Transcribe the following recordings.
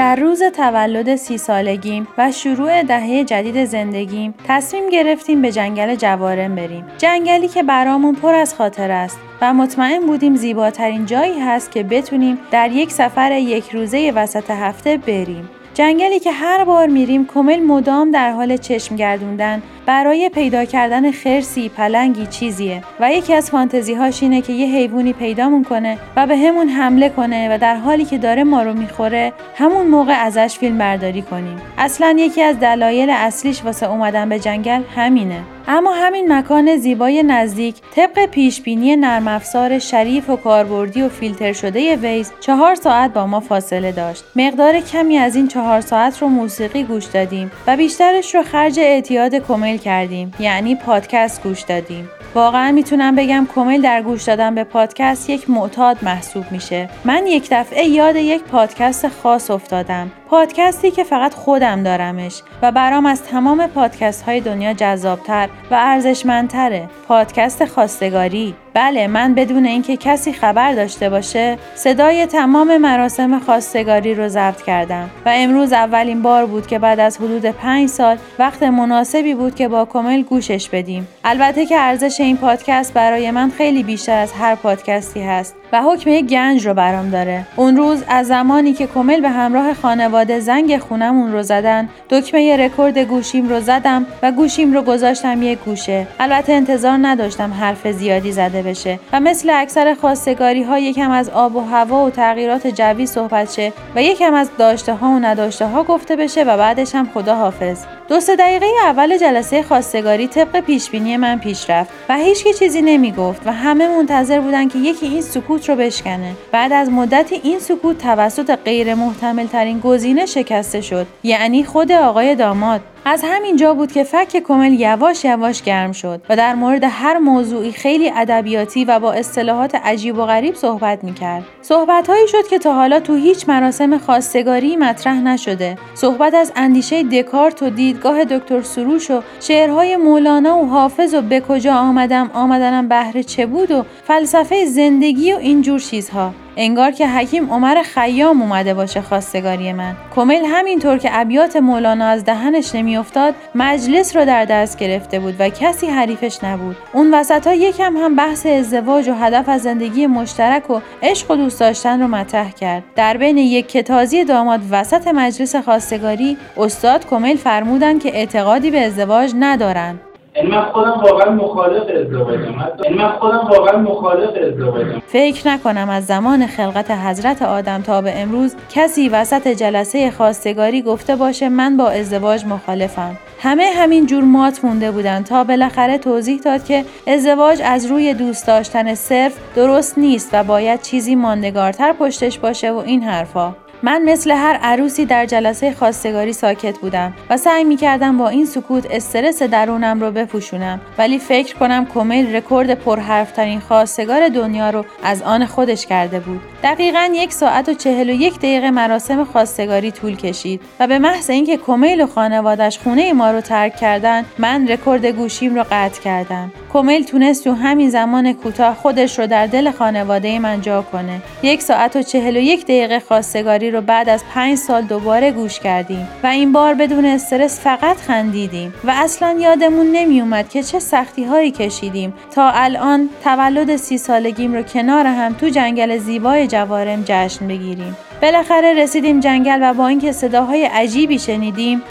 در روز تولد سی سالگیم و شروع دهه جدید زندگیم تصمیم گرفتیم به جنگل جوارم بریم. جنگلی که برامون پر از خاطر است و مطمئن بودیم زیباترین جایی هست که بتونیم در یک سفر یک روزه وسط هفته بریم. جنگلی که هر بار میریم کمل مدام در حال چشم گردوندن. برای پیدا کردن خرسی پلنگی چیزیه. و یکی از فانتزی هاش اینه که یه حیوانی پیدامون کنه و به همون حمله کنه و در حالی که داره ما رو می‌خوره همون موقع ازش فیلم برداری کنیم. اصلا یکی از دلایل اصلیش واسه اومدن به جنگل همینه. اما همین مکان زیبای نزدیک طبق پیشبینی نرم افزار شریف و کاربردی و فیلتر شده ویز چهار ساعت با ما فاصله داشت. مقدار کمی از این چهار ساعت رو موسیقی گوش دادیم و بیشترش رو خرج اعتیاد کمیل کردیم یعنی پادکست گوش دادیم. واقعا می‌تونم بگم کمیل در گوش دادن به پادکست یک معتاد محسوب میشه. من یک دفعه یاد یک پادکست خاص افتادم. پادکستی که فقط خودم دارمش و برام از تمام پادکست های دنیا جذابتر و ارزشمندتره. پادکست خواستگاری. بله من بدون اینکه کسی خبر داشته باشه صدای تمام مراسم خواستگاری رو ضبط کردم و امروز اولین بار بود که بعد از حدود پنج سال وقت مناسبی بود که با کمل گوشش بدیم. البته که ارزش این پادکست برای من خیلی بیشتر از هر پادکستی هست. و حکم یک گنج رو برام داره. اون روز از زمانی که کمل به همراه خانواده زنگ خونمون رو زدن دکمه رکورد گوشیم رو زدم و گوشیم رو گذاشتم یک گوشه. البته انتظار نداشتم حرف زیادی زده بشه و مثل اکثر خواستگاری ها یکم از آب و هوا و تغییرات جوی صحبت شه و یکم از داشته ها و نداشته ها گفته بشه و بعدش هم خدا حافظ دو سه دقیقه اول جلسه خواستگاری طبق پیشبینی من پیش رفت و هیچ چیزی نمی‌گفت و همه منتظر بودن که یکی این سکوت رو بشکنه. بعد از مدتی این سکوت توسط غیر محتمل ترین گزینه شکسته شد. یعنی خود آقای داماد. از همین جا بود که فک کمل یواش یواش گرم شد و در مورد هر موضوعی خیلی ادبیاتی و با اصطلاحات عجیب و غریب صحبت می‌کرد. صحبتهایی شد که تا حالا تو هیچ مراسم خواستگاری مطرح نشده. صحبت از اندیشه دکارت و دیدگاه دکتر سروش و شعرهای مولانا و حافظ و به کجا آمدم آمدنم بهره چه بود و فلسفه زندگی و اینجور چیزها. انگار که حکیم عمر خیام اومده باشه خواستگاری من. کمیل همینطور که ابیات مولانا از دهنش نمیافتاد مجلس رو در دست گرفته بود و کسی حریفش نبود. اون وسط ها یکم هم بحث ازدواج و هدف از زندگی مشترک و عشق و دوست داشتن رو مطرح کرد. در بین یک کتازی داماد وسط مجلس خواستگاری استاد کمیل فرمودن که اعتقادی به ازدواج ندارن. یعنی من خودم واقعا مخالف ازدواجم یعنی من خودم واقعا مخالف ازدواجم فکر نکنم از زمان خلقت حضرت آدم تا به امروز کسی وسط جلسه خواستگاری گفته باشه من با ازدواج مخالفم. همه همین جور مات مونده بودن تا بالاخره توضیح داد که ازدواج از روی دوست داشتن صرف درست نیست و باید چیزی ماندگارتر پشتش باشه و این حرفا. من مثل هر عروسی در جلسه خواستگاری ساکت بودم و سعی می کردم با این سکوت استرس درونم رو بپوشونم. ولی فکر کنم کمیل رکورد پرحرفترین خواستگار دنیا رو از آن خودش کرده بود. دقیقا یک ساعت و چهل و یک دقیقه مراسم خواستگاری طول کشید و به محض اینکه کمیل و خانوادش خونه ما رو ترک کردن من رکورد گوشیم رو قطع کردم. کمیل تونست تو همین زمان کوتاه خودش رو در دل خانواده من جا کنه. یک ساعت و چهل و یک دقیقه خواستگاری رو بعد از پنج سال دوباره گوش کردیم و این بار بدون استرس فقط خندیدیم و اصلا یادمون نمیومد که چه سختی هایی کشیدیم. تا الان تولد سی سالگیم رو کنار هم تو جنگل زیبای جوارم جشن بگیریم. بالاخره رسیدیم جنگل و با اینکه صداهای عجیبی شنیدیم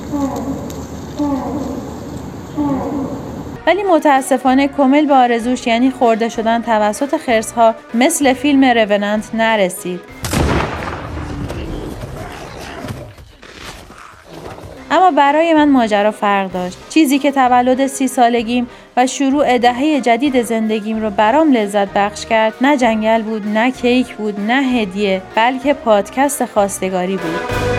ولی متاسفانه کمل به آرزوش یعنی خورده شدن توسط خرسها مثل فیلم رونانت نرسید. اما برای من ماجرا فرق داشت. چیزی که تولد سی سالگیم و شروع دهه جدید زندگیم رو برام لذت بخش کرد نه جنگل بود نه کیک بود نه هدیه بلکه پادکست خواستگاری بود.